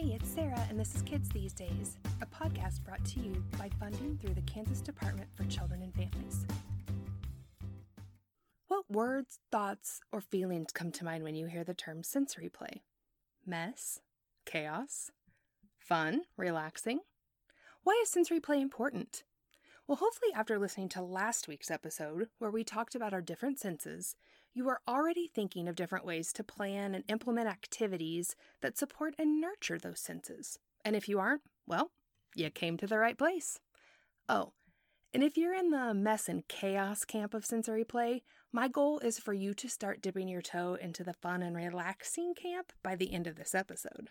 Hey, it's Sarah, and this is Kids These Days, a podcast brought to you by funding through the Kansas Department for Children and Families. What words, thoughts, or feelings come to mind when you hear the term sensory play? Mess? Chaos? Fun? Relaxing? Why is sensory play important? Well, hopefully, after listening to last week's episode, where we talked about our different senses, you are already thinking of different ways to plan and implement activities that support and nurture those senses. And if you aren't, well, you came to the right place. Oh, and if you're in the mess and chaos camp of sensory play, my goal is for you to start dipping your toe into the fun and relaxing camp by the end of this episode.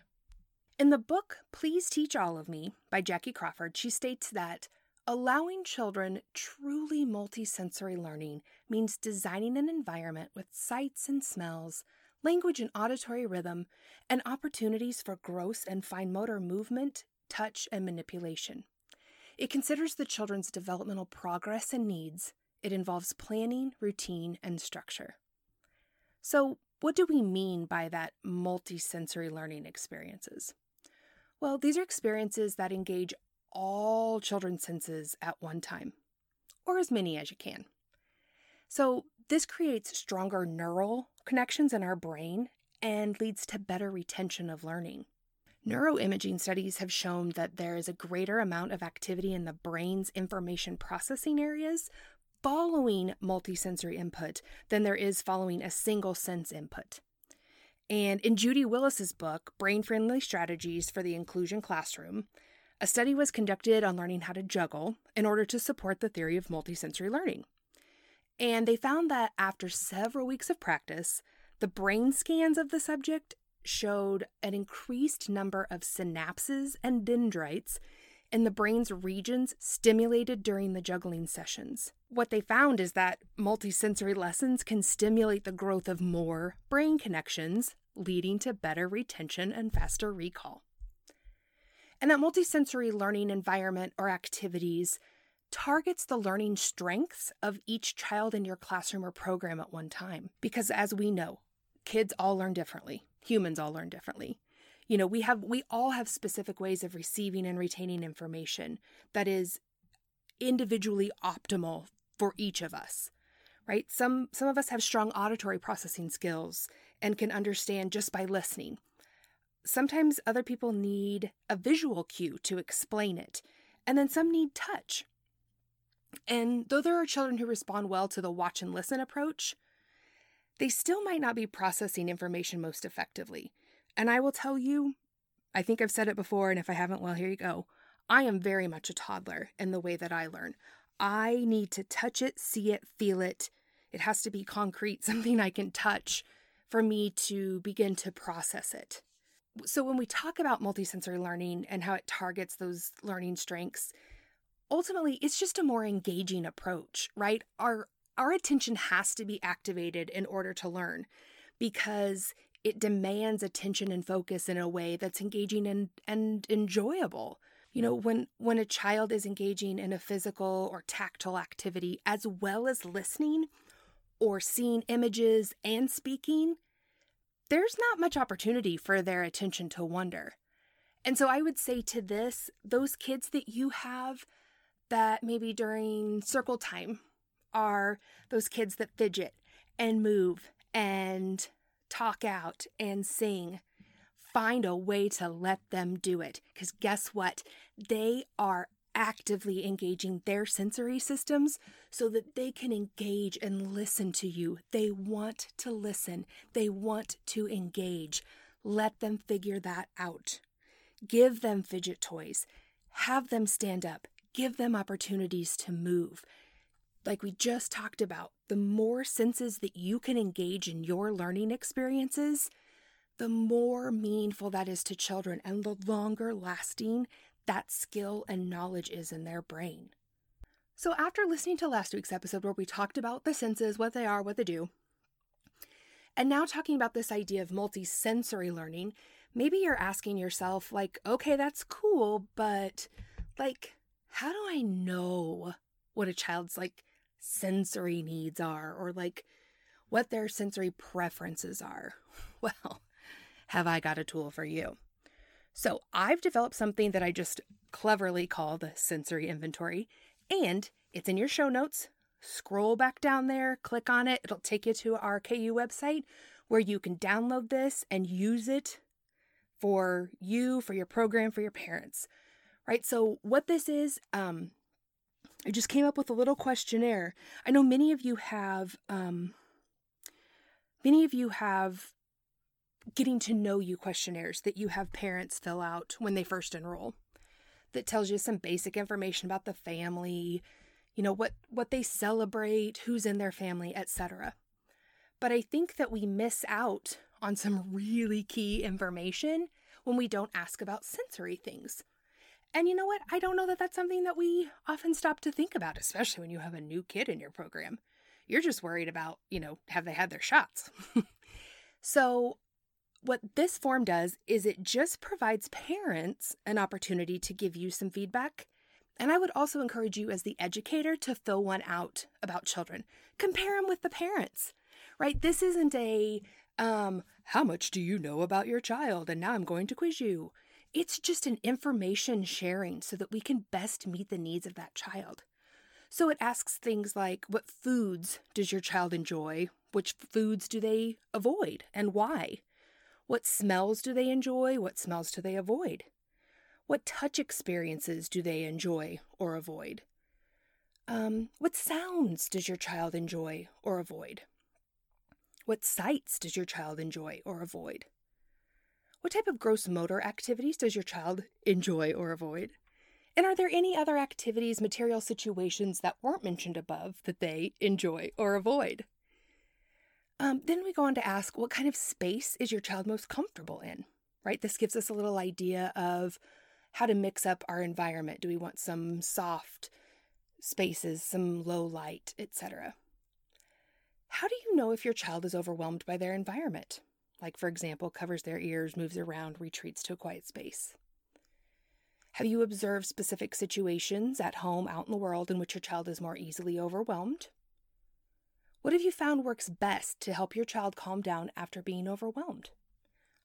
In the book Please Teach All of Me by Jackie Crawford, she states that Allowing children truly multisensory learning means designing an environment with sights and smells, language and auditory rhythm, and opportunities for gross and fine motor movement, touch, and manipulation. It considers the children's developmental progress and needs. It involves planning, routine, and structure. So, what do we mean by that multisensory learning experiences? Well, these are experiences that engage all children's senses at one time, or as many as you can. So, this creates stronger neural connections in our brain and leads to better retention of learning. Neuroimaging studies have shown that there is a greater amount of activity in the brain's information processing areas following multisensory input than there is following a single sense input. And in Judy Willis's book, Brain Friendly Strategies for the Inclusion Classroom, a study was conducted on learning how to juggle in order to support the theory of multisensory learning. And they found that after several weeks of practice, the brain scans of the subject showed an increased number of synapses and dendrites in the brain's regions stimulated during the juggling sessions. What they found is that multisensory lessons can stimulate the growth of more brain connections, leading to better retention and faster recall. And that multisensory learning environment or activities targets the learning strengths of each child in your classroom or program at one time. Because as we know, kids all learn differently, humans all learn differently. You know, we have we all have specific ways of receiving and retaining information that is individually optimal for each of us. Right? Some some of us have strong auditory processing skills and can understand just by listening Sometimes other people need a visual cue to explain it, and then some need touch. And though there are children who respond well to the watch and listen approach, they still might not be processing information most effectively. And I will tell you, I think I've said it before, and if I haven't, well, here you go. I am very much a toddler in the way that I learn. I need to touch it, see it, feel it. It has to be concrete, something I can touch for me to begin to process it so when we talk about multisensory learning and how it targets those learning strengths, ultimately it's just a more engaging approach, right? Our our attention has to be activated in order to learn because it demands attention and focus in a way that's engaging and, and enjoyable. You know, when when a child is engaging in a physical or tactile activity as well as listening or seeing images and speaking, there's not much opportunity for their attention to wander. And so I would say to this, those kids that you have that maybe during circle time are those kids that fidget and move and talk out and sing. Find a way to let them do it. Because guess what? They are actively engaging their sensory systems so that they can engage and listen to you. They want to listen, they want to engage. Let them figure that out. Give them fidget toys, have them stand up, give them opportunities to move. Like we just talked about, the more senses that you can engage in your learning experiences, the more meaningful that is to children and the longer lasting that skill and knowledge is in their brain. So, after listening to last week's episode where we talked about the senses, what they are, what they do, and now talking about this idea of multi-sensory learning, maybe you're asking yourself, like, okay, that's cool, but like, how do I know what a child's like sensory needs are or like what their sensory preferences are? Well, have I got a tool for you? So I've developed something that I just cleverly call the sensory inventory, and it's in your show notes. Scroll back down there, click on it. It'll take you to our KU website where you can download this and use it for you, for your program, for your parents. Right? So what this is, um, I just came up with a little questionnaire. I know many of you have um, many of you have getting to know you questionnaires that you have parents fill out when they first enroll that tells you some basic information about the family, you know, what what they celebrate, who's in their family, etc. But I think that we miss out on some really key information when we don't ask about sensory things. And you know what? I don't know that that's something that we often stop to think about, especially when you have a new kid in your program. You're just worried about, you know, have they had their shots? so, what this form does is it just provides parents an opportunity to give you some feedback. And I would also encourage you, as the educator, to fill one out about children. Compare them with the parents, right? This isn't a, um, how much do you know about your child? And now I'm going to quiz you. It's just an information sharing so that we can best meet the needs of that child. So it asks things like what foods does your child enjoy? Which foods do they avoid and why? What smells do they enjoy? What smells do they avoid? What touch experiences do they enjoy or avoid? Um, what sounds does your child enjoy or avoid? What sights does your child enjoy or avoid? What type of gross motor activities does your child enjoy or avoid? And are there any other activities, material situations that weren't mentioned above that they enjoy or avoid? Um, then we go on to ask what kind of space is your child most comfortable in, right? This gives us a little idea of how to mix up our environment. Do we want some soft spaces, some low light, etc.? How do you know if your child is overwhelmed by their environment? Like, for example, covers their ears, moves around, retreats to a quiet space. Have you observed specific situations at home, out in the world, in which your child is more easily overwhelmed? What have you found works best to help your child calm down after being overwhelmed?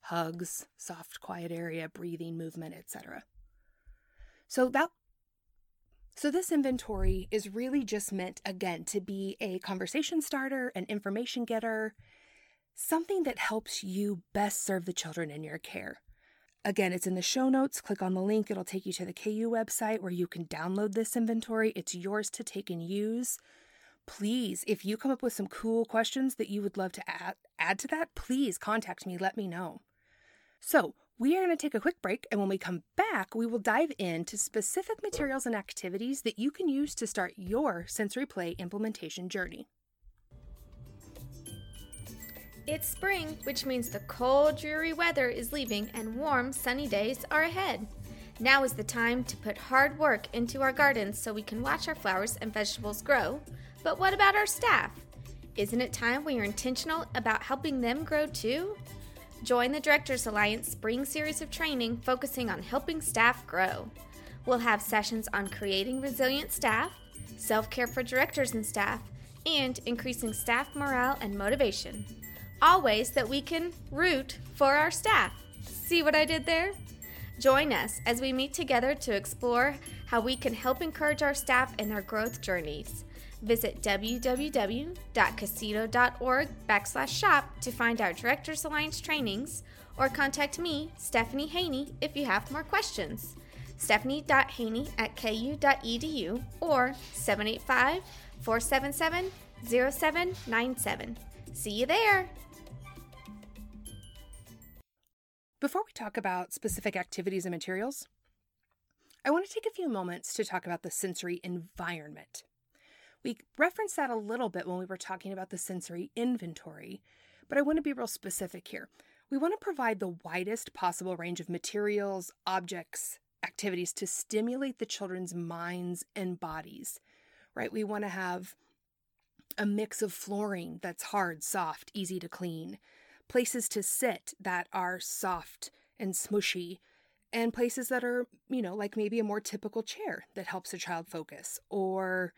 Hugs, soft, quiet area, breathing, movement, etc. So that so this inventory is really just meant again to be a conversation starter, an information getter, something that helps you best serve the children in your care. Again, it's in the show notes. Click on the link. It'll take you to the KU website where you can download this inventory. It's yours to take and use please, if you come up with some cool questions that you would love to add, add to that, please contact me. Let me know. So, we are going to take a quick break, and when we come back, we will dive into specific materials and activities that you can use to start your sensory play implementation journey. It's spring, which means the cold, dreary weather is leaving and warm, sunny days are ahead. Now is the time to put hard work into our gardens so we can watch our flowers and vegetables grow but what about our staff? Isn't it time we are intentional about helping them grow too? Join the Directors Alliance Spring Series of training focusing on helping staff grow. We'll have sessions on creating resilient staff, self care for directors and staff, and increasing staff morale and motivation. All ways that we can root for our staff. See what I did there? Join us as we meet together to explore how we can help encourage our staff in their growth journeys. Visit www.kccto.org backslash shop to find our Directors Alliance trainings or contact me, Stephanie Haney, if you have more questions. Stephanie.Haney at ku.edu or 785 477 0797. See you there! Before we talk about specific activities and materials, I want to take a few moments to talk about the sensory environment. We referenced that a little bit when we were talking about the sensory inventory, but I want to be real specific here. We want to provide the widest possible range of materials, objects, activities to stimulate the children's minds and bodies, right? We want to have a mix of flooring that's hard, soft, easy to clean, places to sit that are soft and smushy, and places that are, you know, like maybe a more typical chair that helps a child focus, or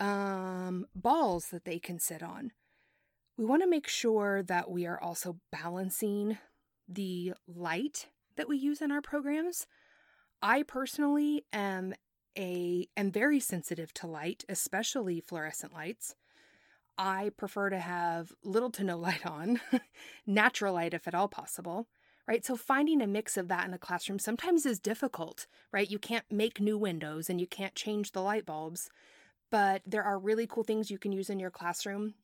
um, balls that they can sit on. We want to make sure that we are also balancing the light that we use in our programs. I personally am a am very sensitive to light, especially fluorescent lights. I prefer to have little to no light on, natural light if at all possible, right? So finding a mix of that in a classroom sometimes is difficult, right? You can't make new windows and you can't change the light bulbs, but there are really cool things you can use in your classroom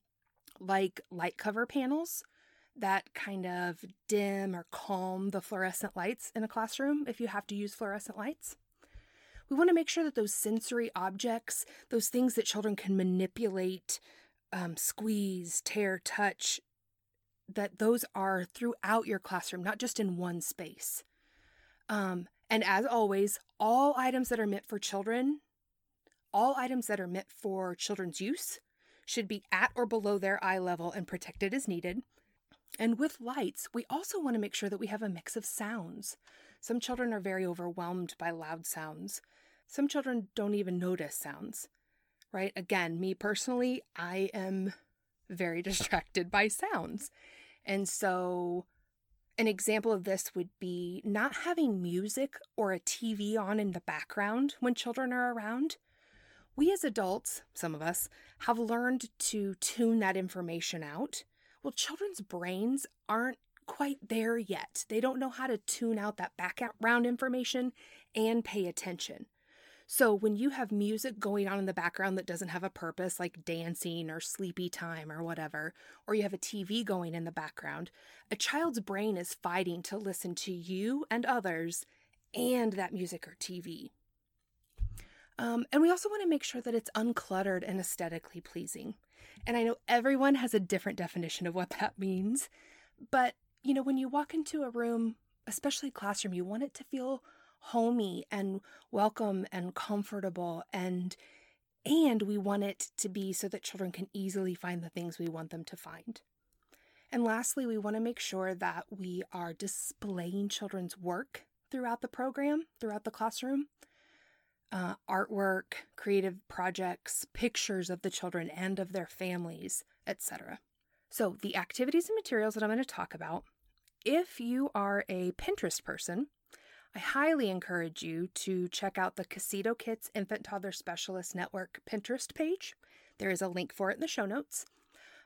like light cover panels that kind of dim or calm the fluorescent lights in a classroom if you have to use fluorescent lights. We want to make sure that those sensory objects, those things that children can manipulate, um, squeeze, tear, touch, that those are throughout your classroom, not just in one space. Um, and as always, all items that are meant for children, all items that are meant for children's use, should be at or below their eye level and protected as needed. And with lights, we also want to make sure that we have a mix of sounds. Some children are very overwhelmed by loud sounds. Some children don't even notice sounds, right? Again, me personally, I am very distracted by sounds. And so, an example of this would be not having music or a TV on in the background when children are around. We as adults, some of us, have learned to tune that information out well, children's brains aren't quite there yet. They don't know how to tune out that background information and pay attention. So, when you have music going on in the background that doesn't have a purpose, like dancing or sleepy time or whatever, or you have a TV going in the background, a child's brain is fighting to listen to you and others and that music or TV. Um, and we also want to make sure that it's uncluttered and aesthetically pleasing. And I know everyone has a different definition of what that means. But, you know, when you walk into a room, especially classroom, you want it to feel homey and welcome and comfortable and and we want it to be so that children can easily find the things we want them to find. And lastly, we want to make sure that we are displaying children's work throughout the program, throughout the classroom uh, artwork, creative projects, pictures of the children and of their families, etc. So, the activities and materials that I'm going to talk about, if you are a Pinterest person, I highly encourage you to check out the KCCTO-KITS Infant Toddler Specialist Network Pinterest page. There is a link for it in the show notes.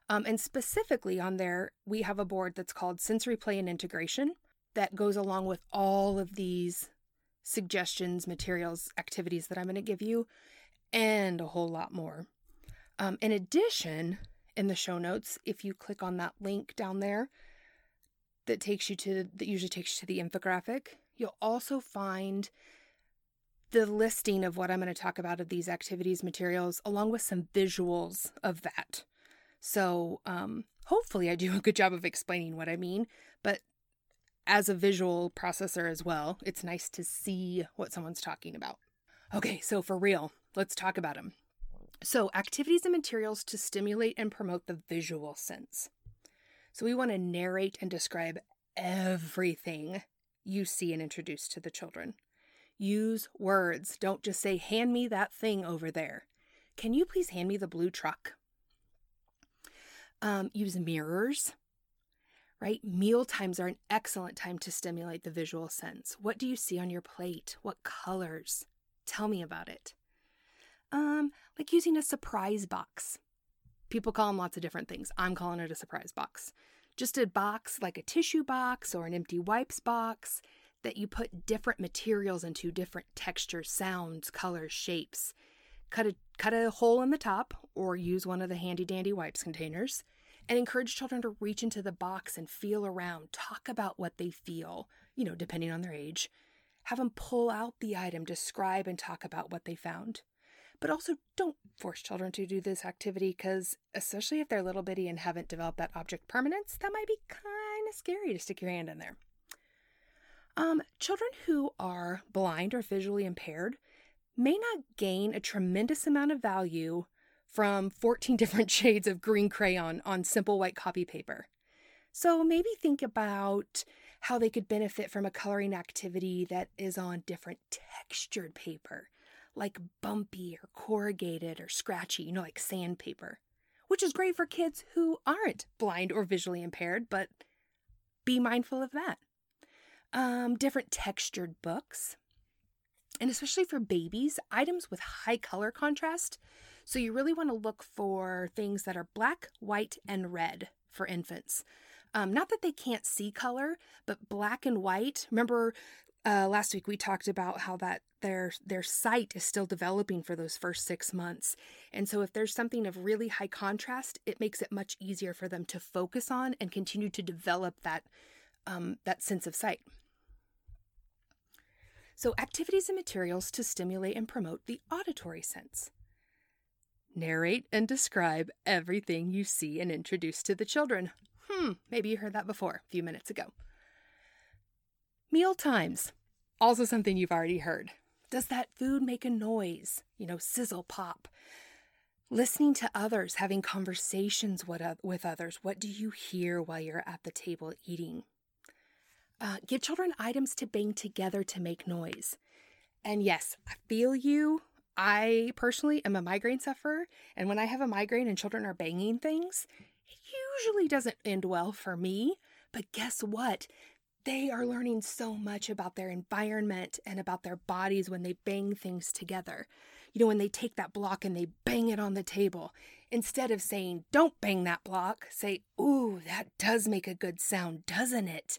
Um, and specifically on there, we have a board that's called Sensory Play and Integration that goes along with all of these suggestions, materials, activities that I'm going to give you, and a whole lot more. Um, in addition, in the show notes, if you click on that link down there that takes you to that usually takes you to the infographic, you'll also find the listing of what I'm going to talk about of these activities materials, along with some visuals of that. So, um, hopefully, I do a good job of explaining what I mean, but as a visual processor as well, it's nice to see what someone's talking about. Okay, so for real, let's talk about them. So, activities and materials to stimulate and promote the visual sense. So, we want to narrate and describe everything you see and introduce to the children. Use words. Don't just say, hand me that thing over there. Can you please hand me the blue truck? Um, use mirrors right? Meal times are an excellent time to stimulate the visual sense. What do you see on your plate? What colors? Tell me about it. Um, like using a surprise box. People call them lots of different things. I'm calling it a surprise box. Just a box like a tissue box or an empty wipes box that you put different materials into, different textures, sounds, colors, shapes. Cut a cut a hole in the top or use one of the handy dandy wipes containers and encourage children to reach into the box and feel around, talk about what they feel, you know, depending on their age. Have them pull out the item, describe and talk about what they found. But also don't force children to do this activity because, especially if they're little bitty and haven't developed that object permanence, that might be kind of scary to stick your hand in there. Um, children who are blind or visually impaired may not gain a tremendous amount of value from 14 different shades of green crayon on simple white copy paper. So maybe think about how they could benefit from a coloring activity that is on different textured paper, like bumpy or corrugated or scratchy, you know, like sandpaper, which is great for kids who aren't blind or visually impaired, but be mindful of that. um, different textured books, and especially for babies, items with high color contrast. So you really want to look for things that are black, white, and red for infants. Um, not that they can't see color, but black and white. Remember uh, last week we talked about how that their their sight is still developing for those first six months, and so if there's something of really high contrast, it makes it much easier for them to focus on and continue to develop that um, that sense of sight. So activities and materials to stimulate and promote the auditory sense. Narrate and describe everything you see and introduce to the children. Hmm, maybe you heard that before a few minutes ago. Meal times. Also something you've already heard. Does that food make a noise? You know, sizzle, pop. Listening to others, having conversations with, others. What do you hear while you're at the table eating? Uh, give children items to bang together to make noise. And yes, I feel you. I personally am a migraine sufferer, and when I have a migraine and children are banging things, it usually doesn't end well for me. But guess what? They are learning so much about their environment and about their bodies when they bang things together. You know, when they take that block and they bang it on the table, instead of saying, don't bang that block, say, ooh, that does make a good sound, doesn't it?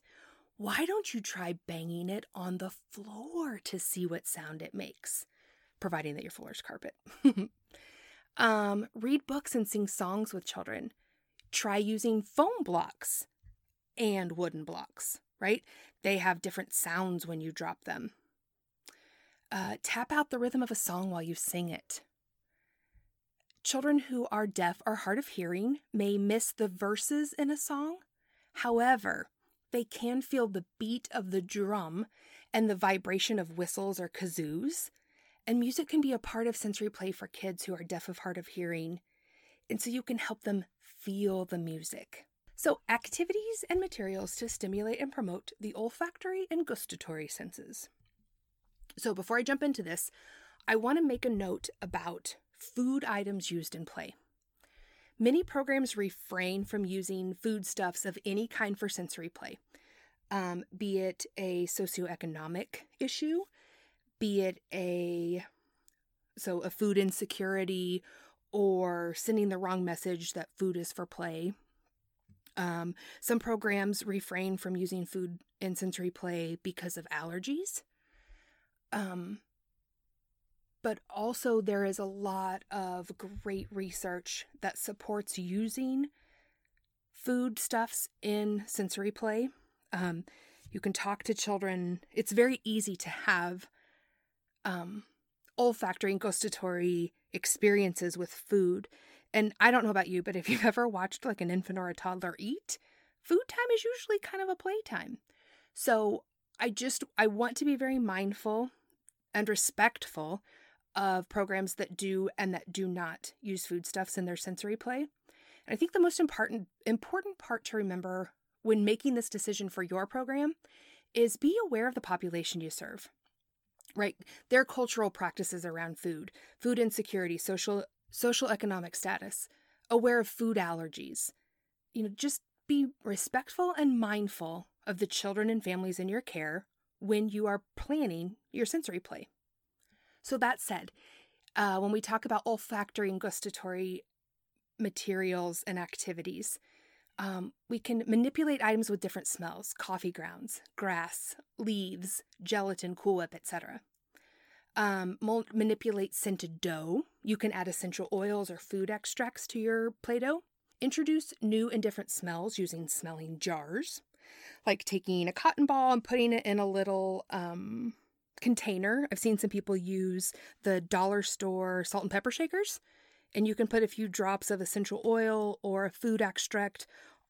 Why don't you try banging it on the floor to see what sound it makes? Providing that your floor is carpet. um, read books and sing songs with children. Try using foam blocks and wooden blocks, right? They have different sounds when you drop them. Uh, tap out the rhythm of a song while you sing it. Children who are deaf or hard of hearing may miss the verses in a song. However, they can feel the beat of the drum and the vibration of whistles or kazoos and music can be a part of sensory play for kids who are deaf of hard of hearing. And so you can help them feel the music. So, activities and materials to stimulate and promote the olfactory and gustatory senses. So, before I jump into this, I want to make a note about food items used in play. Many programs refrain from using foodstuffs of any kind for sensory play, um, be it a socioeconomic issue, be it a so a food insecurity or sending the wrong message that food is for play. Um, some programs refrain from using food in sensory play because of allergies. Um, but also, there is a lot of great research that supports using food stuffs in sensory play. Um, you can talk to children. It's very easy to have um, olfactory and gustatory experiences with food. And I don't know about you, but if you've ever watched like an infant or a toddler eat, food time is usually kind of a playtime. So I just I want to be very mindful and respectful of programs that do and that do not use foodstuffs in their sensory play. And I think the most important important part to remember when making this decision for your program is be aware of the population you serve right their cultural practices around food food insecurity social social economic status aware of food allergies. You know just be respectful and mindful of the children and families in your care when you are planning your sensory play. So that said uh, when we talk about olfactory and gustatory materials and activities um, we can manipulate items with different smells coffee grounds, grass, leaves, gelatin, Cool Whip, etc. Um, manipulate scented dough. You can add essential oils or food extracts to your Play Doh. Introduce new and different smells using smelling jars, like taking a cotton ball and putting it in a little um, container. I've seen some people use the dollar store salt and pepper shakers and you can put a few drops of essential oil or a food extract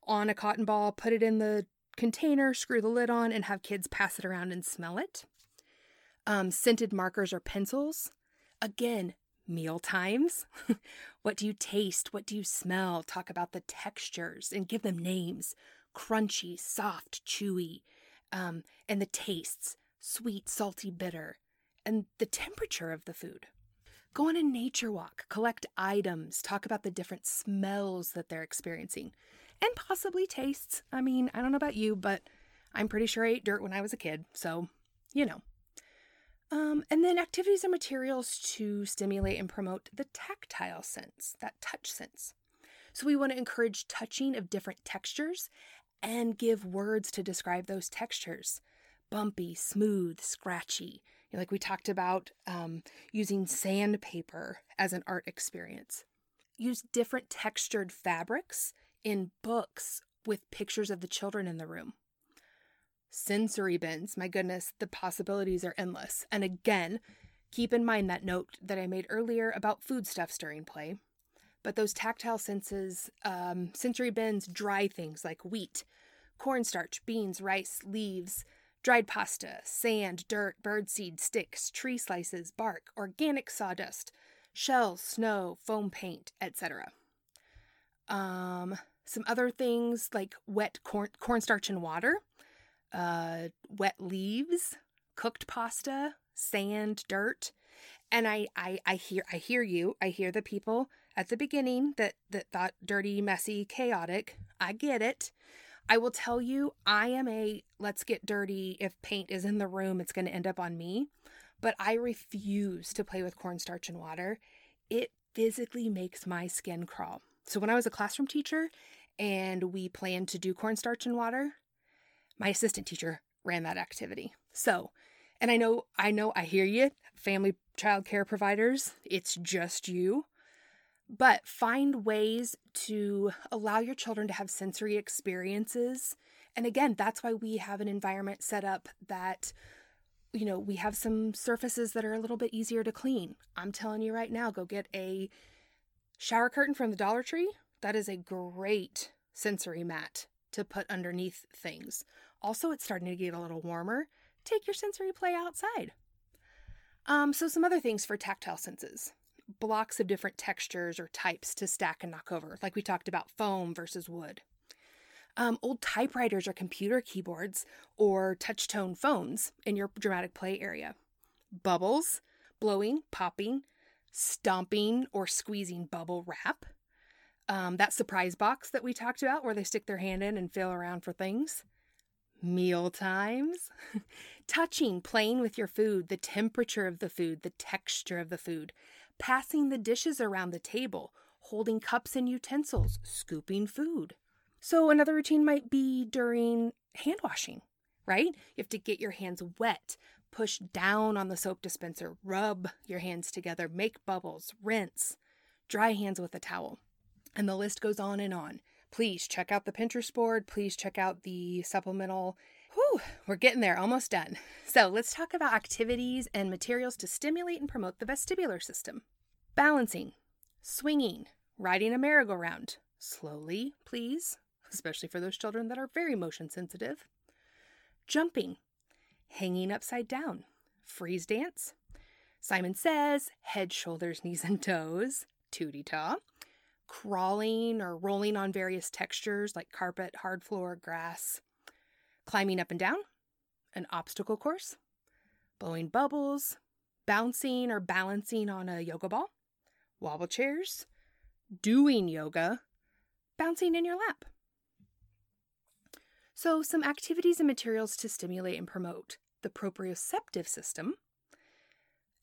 on a cotton ball, put it in the container, screw the lid on, and have kids pass it around and smell it. Um, scented markers or pencils. Again, meal times. what do you taste? What do you smell? Talk about the textures and give them names crunchy, soft, chewy, um, and the tastes sweet, salty, bitter, and the temperature of the food. Go on a nature walk, collect items, talk about the different smells that they're experiencing, and possibly tastes. I mean, I don't know about you, but I'm pretty sure I ate dirt when I was a kid, so, you know. Um, and then activities and materials to stimulate and promote the tactile sense, that touch sense. So we want to encourage touching of different textures and give words to describe those textures bumpy, smooth, scratchy. Like we talked about um, using sandpaper as an art experience. Use different textured fabrics in books with pictures of the children in the room. Sensory bins, my goodness, the possibilities are endless. And again, keep in mind that note that I made earlier about foodstuffs during play. But those tactile senses, um, sensory bins dry things like wheat, cornstarch, beans, rice, leaves, dried pasta, sand, dirt, birdseed, sticks, tree slices, bark, organic sawdust, shells, snow, foam paint, etc. Um, some other things like wet corn cornstarch and water uh, wet leaves, cooked pasta, sand, dirt. And I, I, I hear, I hear you. I hear the people at the beginning that that thought dirty, messy, chaotic. I get it. I will tell you, I am a let's get dirty. If paint is in the room, it's going to end up on me. But I refuse to play with cornstarch and water. It physically makes my skin crawl. So when I was a classroom teacher and we planned to do cornstarch and water, my assistant teacher ran that activity. So, and I know, I know, I hear you, family child care providers, it's just you. But find ways to allow your children to have sensory experiences. And again, that's why we have an environment set up that, you know, we have some surfaces that are a little bit easier to clean. I'm telling you right now, go get a shower curtain from the Dollar Tree. That is a great sensory mat to put underneath things. Also, it's starting to get a little warmer. Take your sensory play outside. Um, so, some other things for tactile senses blocks of different textures or types to stack and knock over, like we talked about foam versus wood. Um, old typewriters or computer keyboards or touch tone phones in your dramatic play area. Bubbles, blowing, popping, stomping, or squeezing bubble wrap. Um, that surprise box that we talked about where they stick their hand in and feel around for things meal times, touching, playing with your food, the temperature of the food, the texture of the food, passing the dishes around the table, holding cups and utensils, scooping food. So, another routine might be during hand washing, right? You have to get your hands wet, push down on the soap dispenser, rub your hands together, make bubbles, rinse, dry hands with a towel. And the list goes on and on please check out the Pinterest board. Please check out the supplemental. Whew, we're getting there, almost done. So let's talk about activities and materials to stimulate and promote the vestibular system. Balancing, swinging, riding a merry-go-round. Slowly, please, especially for those children that are very motion sensitive. Jumping, hanging upside down, freeze dance. Simon says, head, shoulders, knees, and toes, tootie ta crawling or rolling on various textures like carpet, hard floor, grass, climbing up and down, an obstacle course, blowing bubbles, bouncing or balancing on a yoga ball, wobble chairs, doing yoga, bouncing in your lap. So, some activities and materials to stimulate and promote the proprioceptive system.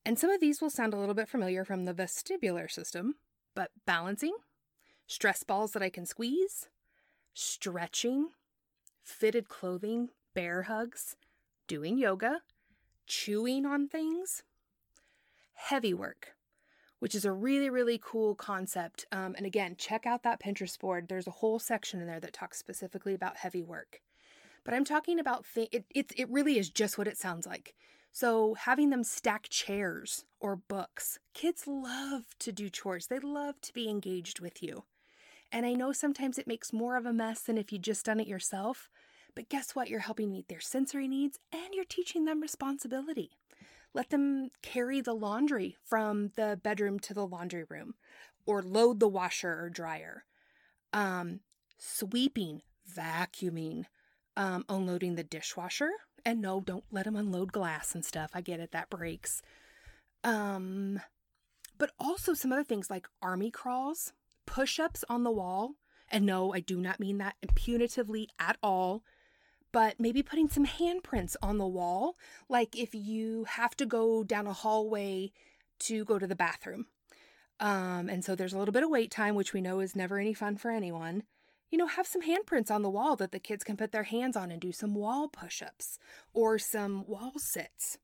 And some of these will sound a little bit familiar from the vestibular system, but balancing, stress balls that I can squeeze, stretching, fitted clothing, bear hugs, doing yoga, chewing on things, heavy work, which is a really, really cool concept. Um, and again, check out that Pinterest board. There's a whole section in there that talks specifically about heavy work. But I'm talking about th- it, it. It really is just what it sounds like. So having them stack chairs or books, kids love to do chores. They love to be engaged with you. And I know sometimes it makes more of a mess than if you'd just done it yourself, but guess what? You're helping meet their sensory needs and you're teaching them responsibility. Let them carry the laundry from the bedroom to the laundry room or load the washer or dryer. Um, sweeping, vacuuming, um, unloading the dishwasher. And no, don't let them unload glass and stuff. I get it, that breaks. Um, but also some other things like army crawls push ups on the wall. And no, I do not mean that punitively at all. but maybe putting some handprints on the wall, like if you have to go down a hallway to go to the bathroom. Um, and so there's a little bit of wait time, which we know is never any fun for anyone. You know, have some handprints on the wall that the kids can put their hands on and do some wall push ups or some wall sits.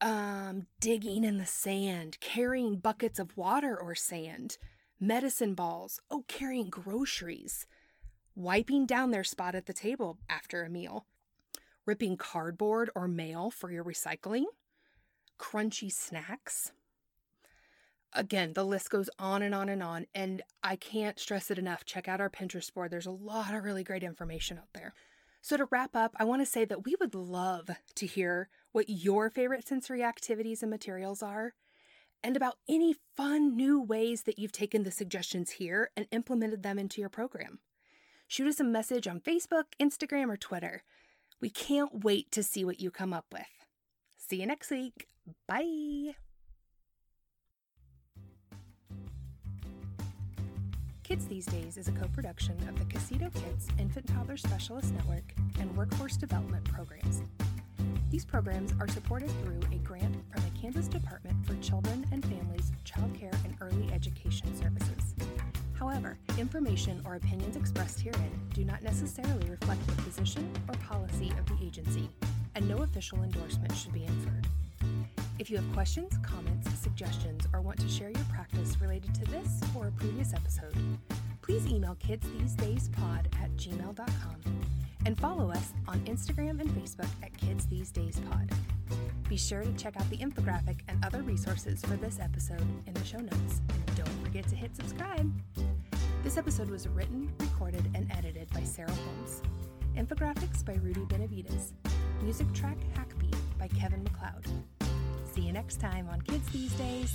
Um, digging in the sand, carrying buckets of water or sand, medicine balls, oh, carrying groceries wiping down their spot at the table after a meal, ripping cardboard or mail for your recycling, crunchy snacks. Again, the list goes on and on and on, and I can't stress it enough. Check out our Pinterest board. There's a lot of really great information out there. So, to wrap up, I want to say that we would love to hear what your favorite sensory activities and materials are, and about any fun new ways that you've taken the suggestions here and implemented them into your program shoot us a message on Facebook, Instagram, or Twitter. We can't wait to see what you come up with. See you next week. Bye. Kids These Days is a co production of the KCCTO-KITS Infant Toddler Specialist Network and Workforce Development Programs. These programs are supported through a grant from the Kansas Department for Children However, information or opinions expressed herein do not necessarily reflect the position or policy of the agency, and no official endorsement should be inferred. If you have questions, comments, suggestions, or want to share your practice related to this or a previous episode, please email kidstheseDaysPod at gmail.com and follow us on Instagram and Facebook at Kids Days Pod. Be sure to check out the infographic and other resources for this episode in the show notes. And don't forget to hit subscribe. This episode was written, recorded, and edited by Sarah Holmes. Infographics by Rudy Benavides. Music track Hackbeat by Kevin MacLeod. See you next time on Kids These Days.